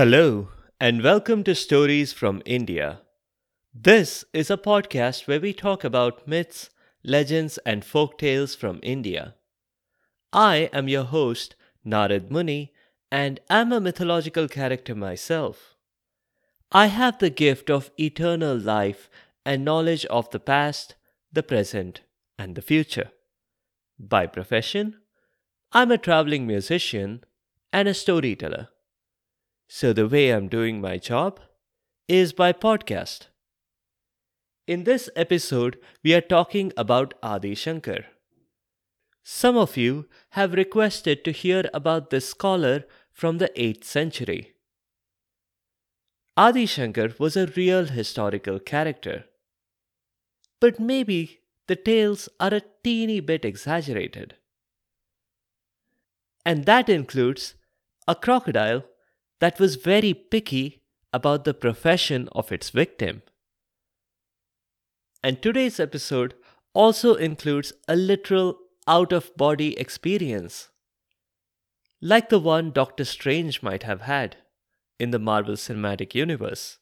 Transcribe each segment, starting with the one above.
Hello, and welcome to Stories from India. This is a podcast where we talk about myths, legends, and folk tales from India. I am your host, Narad Muni, and am a mythological character myself. I have the gift of eternal life and knowledge of the past, the present, and the future. By profession, I'm a traveling musician and a storyteller. So, the way I'm doing my job is by podcast. In this episode, we are talking about Adi Shankar. Some of you have requested to hear about this scholar from the 8th century. Adi Shankar was a real historical character. But maybe the tales are a teeny bit exaggerated. And that includes a crocodile that was very picky about the profession of its victim. And today's episode also includes a literal out of body experience, like the one Doctor Strange might have had in the Marvel Cinematic Universe.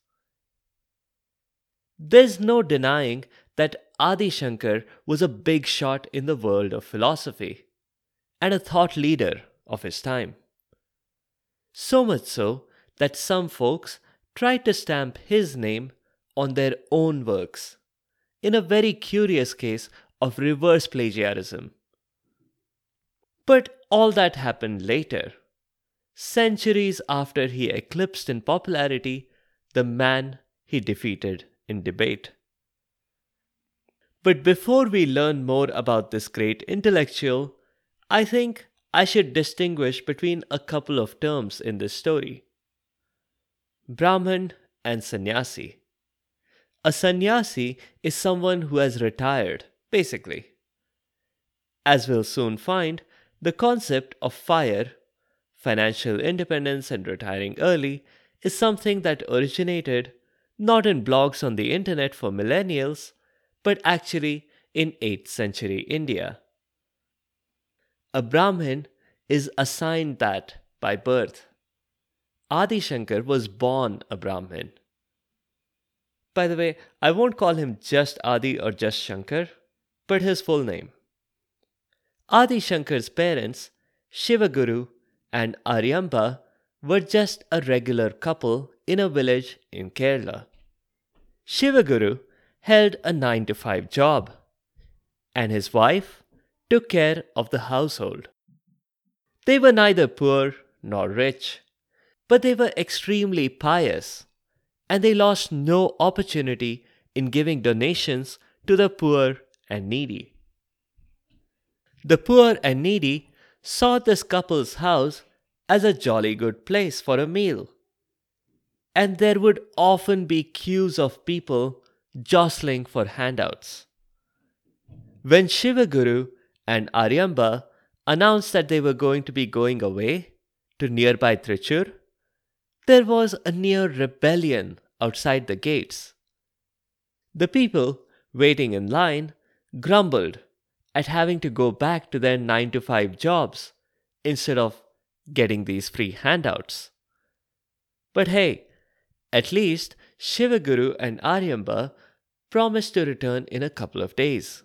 There's no denying that Adi Shankar was a big shot in the world of philosophy and a thought leader of his time. So much so that some folks tried to stamp his name on their own works, in a very curious case of reverse plagiarism. But all that happened later, centuries after he eclipsed in popularity the man he defeated in debate. But before we learn more about this great intellectual, I think I should distinguish between a couple of terms in this story Brahman and sannyasi. A sannyasi is someone who has retired, basically. As we'll soon find, the concept of fire, financial independence, and retiring early is something that originated not in blogs on the internet for millennials, but actually in 8th century India. A Brahmin is assigned that by birth. Adi Shankar was born a Brahmin. By the way, I won't call him just Adi or just Shankar, but his full name. Adi Shankar's parents, Shivaguru and Aryamba, were just a regular couple in a village in Kerala. Shivaguru held a 9 to 5 job, and his wife took care of the household. They were neither poor nor rich, but they were extremely pious, and they lost no opportunity in giving donations to the poor and needy. The poor and needy saw this couple's house as a jolly good place for a meal. And there would often be queues of people jostling for handouts. When Shivaguru and Aryamba announced that they were going to be going away to nearby Trichur, there was a near rebellion outside the gates. The people waiting in line grumbled at having to go back to their 9 to 5 jobs instead of getting these free handouts. But hey, at least Shivaguru and Aryamba promised to return in a couple of days.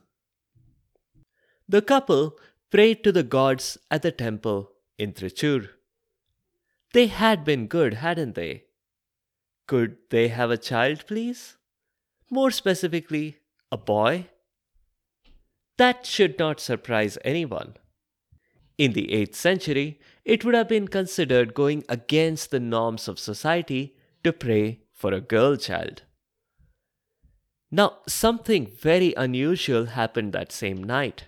The couple prayed to the gods at the temple in Trichur. They had been good, hadn't they? Could they have a child, please? More specifically, a boy? That should not surprise anyone. In the 8th century, it would have been considered going against the norms of society to pray for a girl child. Now, something very unusual happened that same night.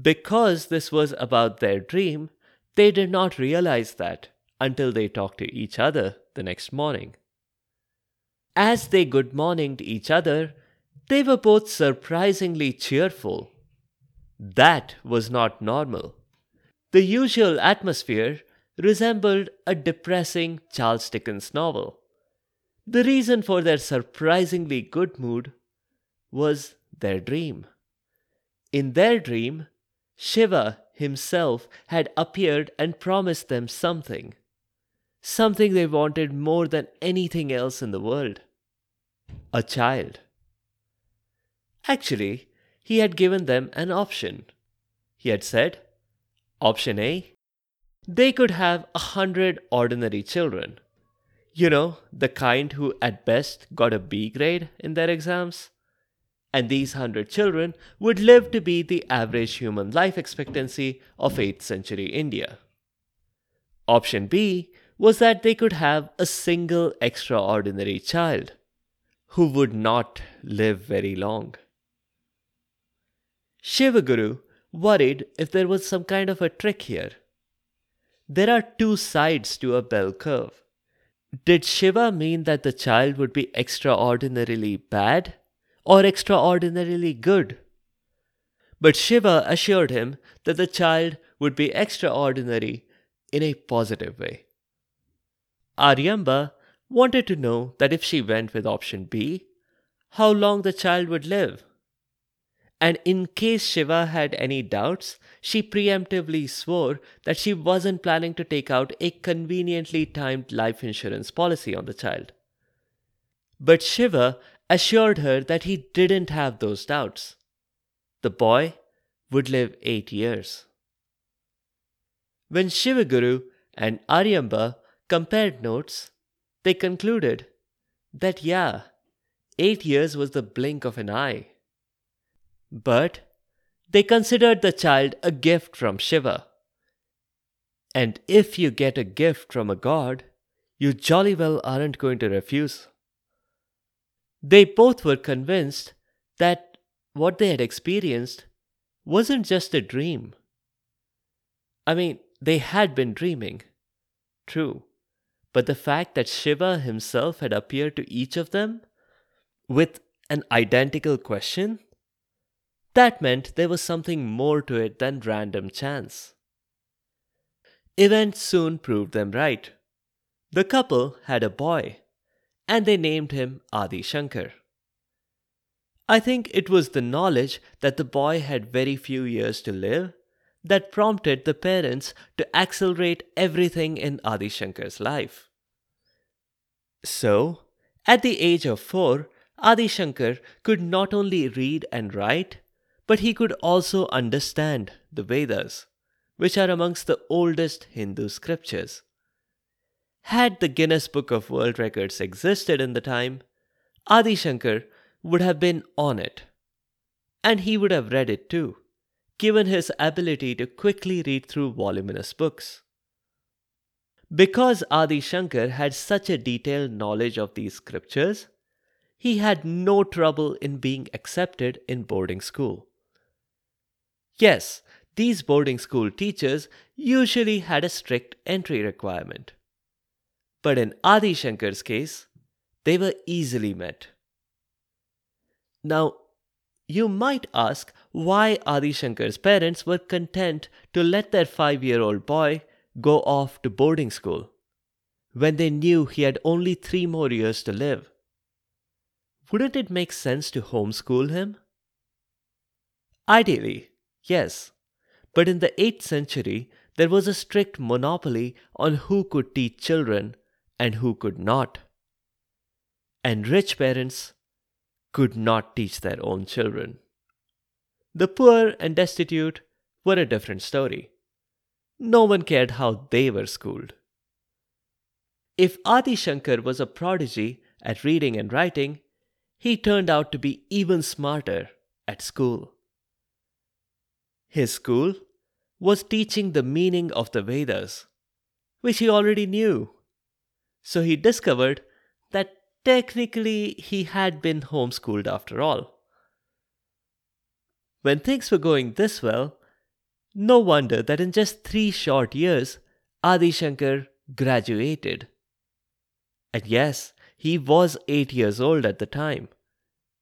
Because this was about their dream, they did not realize that until they talked to each other the next morning. As they good morninged each other, they were both surprisingly cheerful. That was not normal. The usual atmosphere resembled a depressing Charles Dickens novel. The reason for their surprisingly good mood was their dream. In their dream, Shiva himself had appeared and promised them something. something they wanted more than anything else in the world a child. Actually, he had given them an option. He had said, Option A, they could have a hundred ordinary children. You know, the kind who at best got a B grade in their exams. And these hundred children would live to be the average human life expectancy of 8th century India. Option B was that they could have a single extraordinary child who would not live very long. Shivaguru worried if there was some kind of a trick here. There are two sides to a bell curve. Did Shiva mean that the child would be extraordinarily bad or extraordinarily good? But Shiva assured him that the child would be extraordinary in a positive way. Aryamba wanted to know that if she went with option B, how long the child would live. And in case Shiva had any doubts, she preemptively swore that she wasn't planning to take out a conveniently timed life insurance policy on the child. But Shiva assured her that he didn't have those doubts. The boy would live eight years. When Shivaguru and Aryamba compared notes, they concluded that yeah, eight years was the blink of an eye. But they considered the child a gift from Shiva. And if you get a gift from a god, you jolly well aren't going to refuse. They both were convinced that what they had experienced wasn't just a dream. I mean, they had been dreaming. True. But the fact that Shiva himself had appeared to each of them with an identical question, that meant there was something more to it than random chance. Events soon proved them right. The couple had a boy, and they named him Adi Shankar. I think it was the knowledge that the boy had very few years to live that prompted the parents to accelerate everything in Adi Shankar's life. So, at the age of four, Adi Shankar could not only read and write, but he could also understand the Vedas, which are amongst the oldest Hindu scriptures. Had the Guinness Book of World Records existed in the time, Adi Shankar would have been on it. And he would have read it too given his ability to quickly read through voluminous books. Because Adi Shankar had such a detailed knowledge of these scriptures, he had no trouble in being accepted in boarding school. Yes, these boarding school teachers usually had a strict entry requirement. But in Adi Shankar's case, they were easily met. Now, you might ask why Adi Shankar's parents were content to let their five year old boy go off to boarding school when they knew he had only three more years to live. Wouldn't it make sense to homeschool him? Ideally, yes, but in the 8th century, there was a strict monopoly on who could teach children and who could not. And rich parents could not teach their own children. The poor and destitute were a different story. No one cared how they were schooled. If Adi Shankar was a prodigy at reading and writing, he turned out to be even smarter at school. His school was teaching the meaning of the Vedas, which he already knew. So he discovered that technically he had been homeschooled after all. When things were going this well, no wonder that in just three short years, Adi Shankar graduated. And yes, he was eight years old at the time,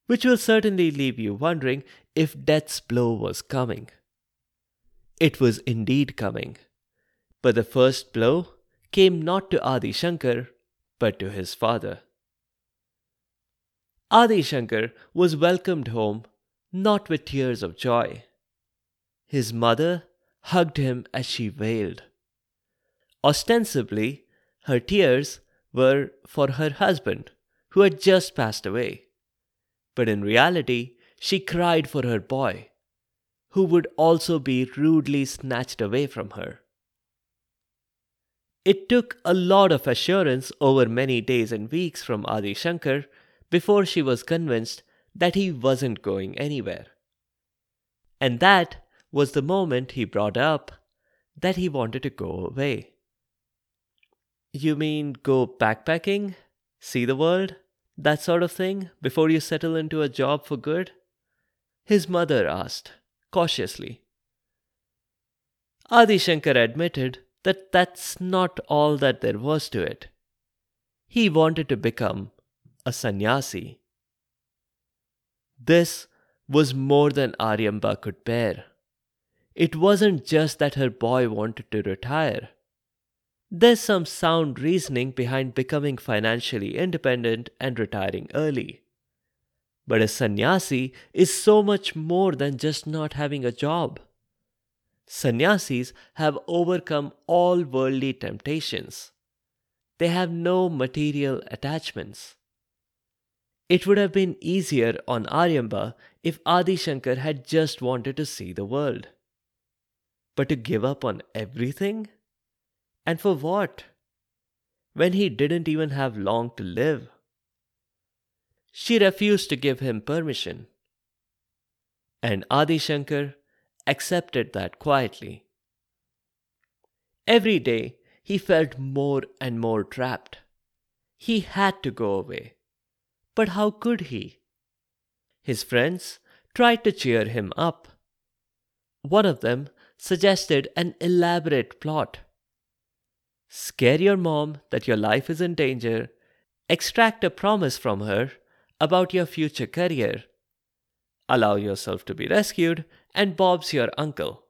which will certainly leave you wondering if death's blow was coming. It was indeed coming, but the first blow came not to Adi Shankar, but to his father. Adi Shankar was welcomed home not with tears of joy. His mother hugged him as she wailed. Ostensibly, her tears were for her husband, who had just passed away. But in reality, she cried for her boy, who would also be rudely snatched away from her. It took a lot of assurance over many days and weeks from Adi Shankar before she was convinced that he wasn't going anywhere. And that was the moment he brought up that he wanted to go away. You mean go backpacking? See the world? That sort of thing before you settle into a job for good? His mother asked, cautiously. Adi Shankar admitted that that's not all that there was to it. He wanted to become a sannyasi. This was more than Aryamba could bear. It wasn't just that her boy wanted to retire. There's some sound reasoning behind becoming financially independent and retiring early. But a sannyasi is so much more than just not having a job. Sannyasis have overcome all worldly temptations. They have no material attachments. It would have been easier on Aryamba if Adi Shankar had just wanted to see the world. But to give up on everything? And for what? When he didn't even have long to live. She refused to give him permission. And Adi Shankar accepted that quietly. Every day he felt more and more trapped. He had to go away. But how could he? His friends tried to cheer him up. One of them suggested an elaborate plot. Scare your mom that your life is in danger, extract a promise from her about your future career, allow yourself to be rescued, and Bob's your uncle.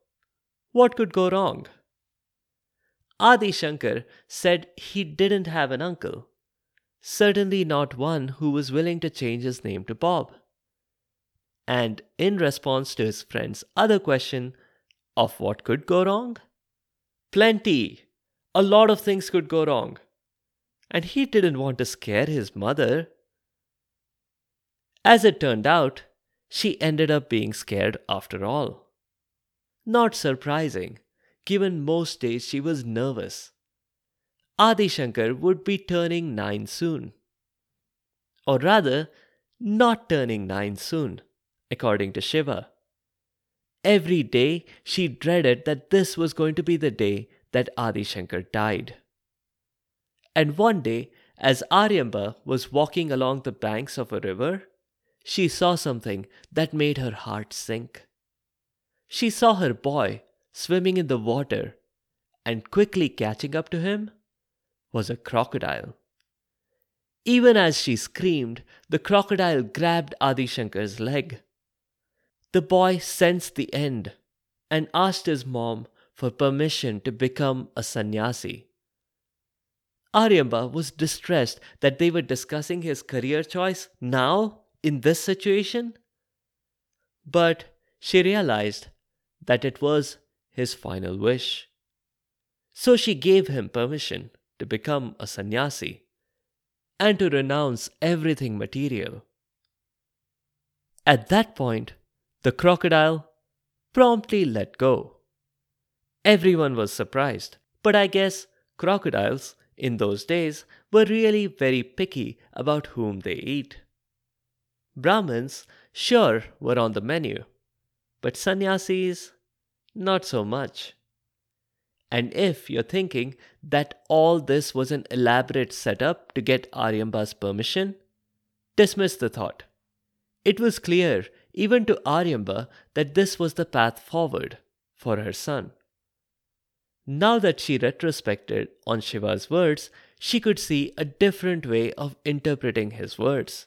What could go wrong? Adi Shankar said he didn't have an uncle certainly not one who was willing to change his name to Bob. And in response to his friend's other question of what could go wrong, plenty, a lot of things could go wrong. And he didn't want to scare his mother. As it turned out, she ended up being scared after all. Not surprising, given most days she was nervous Adi Shankar would be turning nine soon. Or rather, not turning nine soon, according to Shiva. Every day she dreaded that this was going to be the day that Adi Shankar died. And one day, as Aryamba was walking along the banks of a river, she saw something that made her heart sink. She saw her boy swimming in the water and quickly catching up to him was a crocodile. Even as she screamed, the crocodile grabbed Adi Shankar's leg. The boy sensed the end and asked his mom for permission to become a sannyasi. Aryamba was distressed that they were discussing his career choice now in this situation. But she realized that it was his final wish. So she gave him permission to become a sannyasi and to renounce everything material. At that point, the crocodile promptly let go. Everyone was surprised, but I guess crocodiles in those days were really very picky about whom they eat. Brahmins, sure, were on the menu, but sannyasis, not so much. And if you're thinking that all this was an elaborate setup to get Aryamba's permission, dismiss the thought. It was clear, even to Aryamba, that this was the path forward for her son. Now that she retrospected on Shiva's words, she could see a different way of interpreting his words.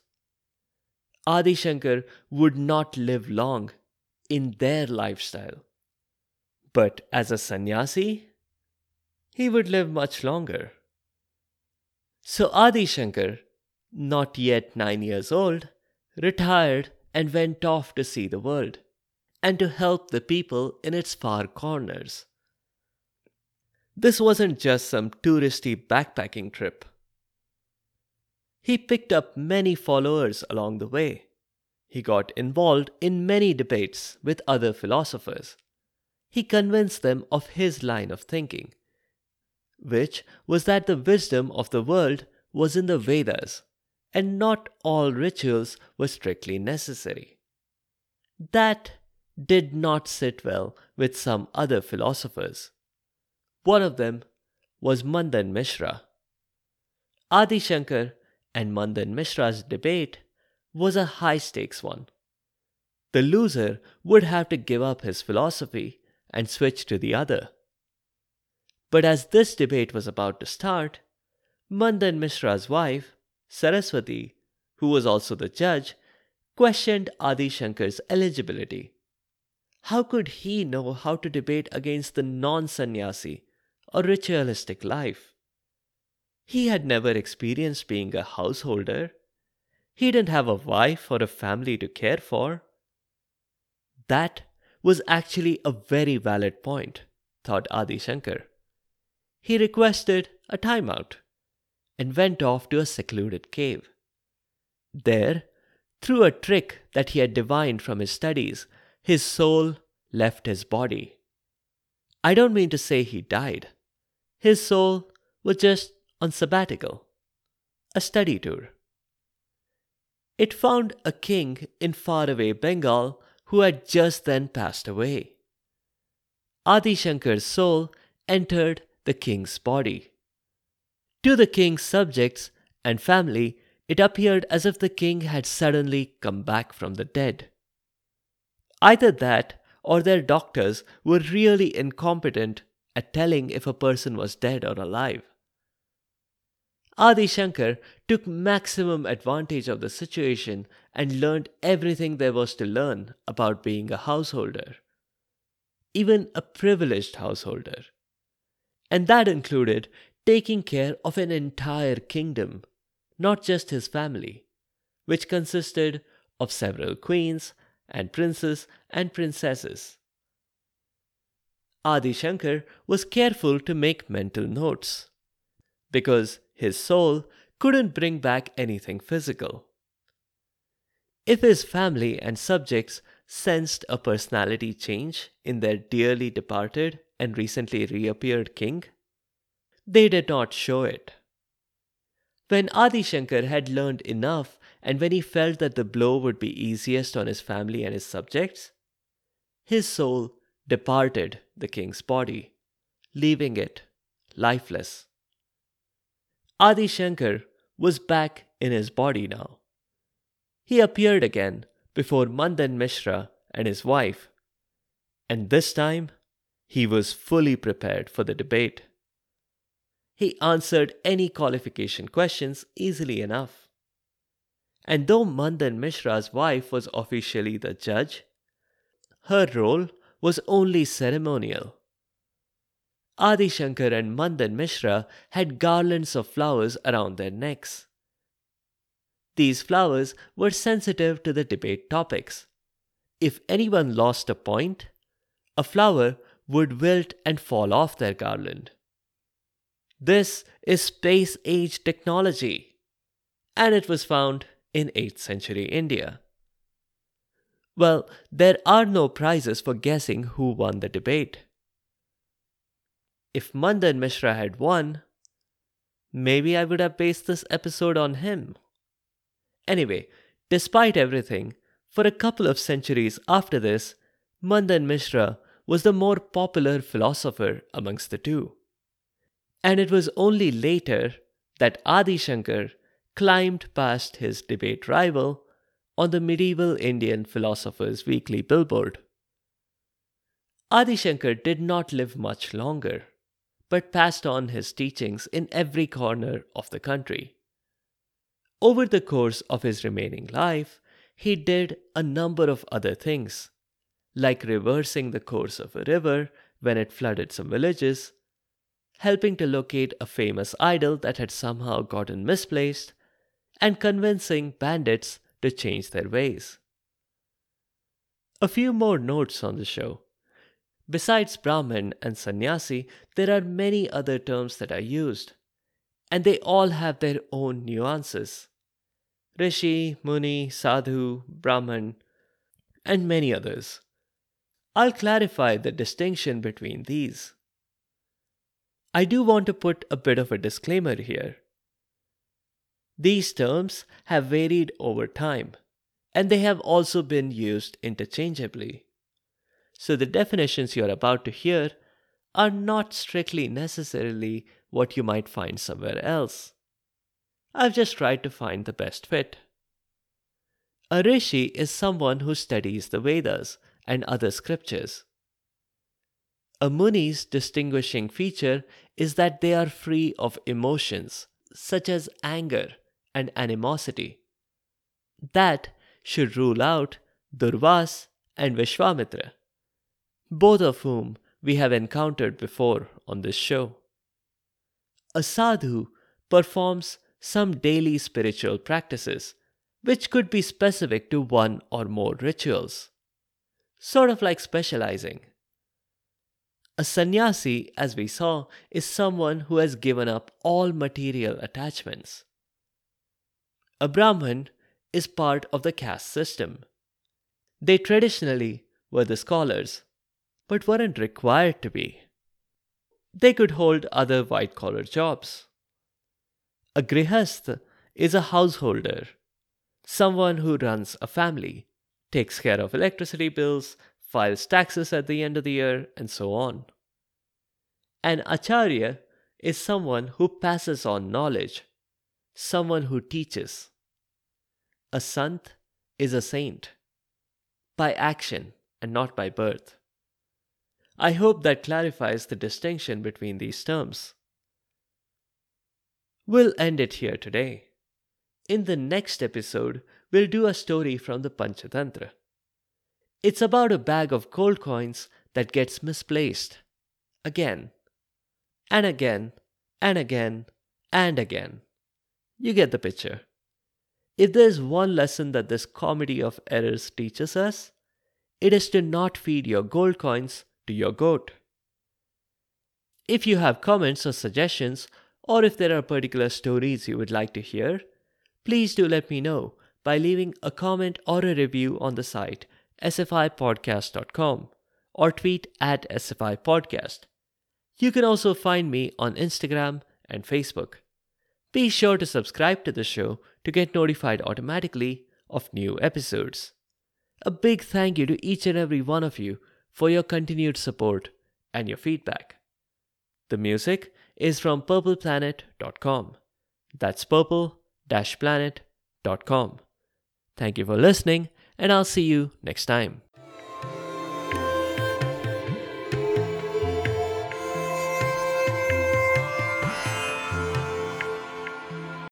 Adi Shankar would not live long in their lifestyle. But as a sannyasi, he would live much longer. So Adi Shankar, not yet nine years old, retired and went off to see the world and to help the people in its far corners. this wasn't just some touristy backpacking trip. He picked up many followers along the way. He got involved in many debates with other philosophers. He convinced them of his line of thinking, which was that the wisdom of the world was in the Vedas, and not all rituals were strictly necessary. That did not sit well with some other philosophers. One of them was Mandan Mishra. Adi Shankar and Mandan Mishra's debate was a high stakes one. The loser would have to give up his philosophy and switch to the other. But as this debate was about to start, Mandan Mishra's wife, Saraswati, who was also the judge, questioned Adi Shankar's eligibility. How could he know how to debate against the non sannyasi or ritualistic life? He had never experienced being a householder. He didn't have a wife or a family to care for. That was actually a very valid point, thought Adi Shankar. He requested a timeout and went off to a secluded cave. There, through a trick that he had divined from his studies, his soul left his body. I don't mean to say he died. His soul was just on sabbatical, a study tour. It found a king in faraway Bengal who had just then passed away. Adi Shankar's soul entered the king's body. To the king's subjects and family, it appeared as if the king had suddenly come back from the dead. Either that or their doctors were really incompetent at telling if a person was dead or alive. Adi Shankar took maximum advantage of the situation and learned everything there was to learn about being a householder, even a privileged householder. And that included taking care of an entire kingdom, not just his family, which consisted of several queens and princes and princesses. Adi Shankar was careful to make mental notes because his soul couldn't bring back anything physical. If his family and subjects sensed a personality change in their dearly departed and recently reappeared king, they did not show it. When Adi Shankar had learned enough and when he felt that the blow would be easiest on his family and his subjects, his soul departed the king's body, leaving it lifeless. Adi Shankar was back in his body now. He appeared again before Mandan Mishra and his wife, and this time he was fully prepared for the debate. He answered any qualification questions easily enough. And though Mandan Mishra's wife was officially the judge, her role was only ceremonial. Adi Shankar and Mandan Mishra had garlands of flowers around their necks. These flowers were sensitive to the debate topics. If anyone lost a point, a flower would wilt and fall off their garland. This is space age technology, and it was found in 8th century India. Well, there are no prizes for guessing who won the debate. If Mandan Mishra had won, maybe I would have based this episode on him. Anyway, despite everything, for a couple of centuries after this, Mandan Mishra was the more popular philosopher amongst the two. And it was only later that Adi Shankar climbed past his debate rival on the medieval Indian Philosopher's Weekly billboard. Adi Shankar did not live much longer, but passed on his teachings in every corner of the country. Over the course of his remaining life, he did a number of other things, like reversing the course of a river when it flooded some villages, helping to locate a famous idol that had somehow gotten misplaced, and convincing bandits to change their ways. A few more notes on the show. Besides Brahmin and sannyasi, there are many other terms that are used, and they all have their own nuances. Rishi, Muni, Sadhu, Brahman, and many others. I'll clarify the distinction between these. I do want to put a bit of a disclaimer here. These terms have varied over time, and they have also been used interchangeably. So the definitions you're about to hear are not strictly necessarily what you might find somewhere else. I've just tried to find the best fit. A rishi is someone who studies the Vedas and other scriptures. A muni's distinguishing feature is that they are free of emotions such as anger and animosity. That should rule out Durvas and Vishwamitra, both of whom we have encountered before on this show. A sadhu performs some daily spiritual practices, which could be specific to one or more rituals, sort of like specializing. A sannyasi, as we saw, is someone who has given up all material attachments. A Brahman is part of the caste system. They traditionally were the scholars, but weren't required to be. They could hold other white collar jobs. A grihasth is a householder, someone who runs a family, takes care of electricity bills, files taxes at the end of the year, and so on. An acharya is someone who passes on knowledge, someone who teaches. A sant is a saint by action and not by birth. I hope that clarifies the distinction between these terms. We'll end it here today. In the next episode, we'll do a story from the Panchatantra. It's about a bag of gold coins that gets misplaced. Again, and again, and again, and again. You get the picture. If there's one lesson that this comedy of errors teaches us, it is to not feed your gold coins to your goat. If you have comments or suggestions, or if there are particular stories you would like to hear, please do let me know by leaving a comment or a review on the site sfipodcast.com or tweet at sfipodcast. You can also find me on Instagram and Facebook. Be sure to subscribe to the show to get notified automatically of new episodes. A big thank you to each and every one of you for your continued support and your feedback. The music is from purpleplanet.com. That's purple-planet.com. Thank you for listening, and I'll see you next time.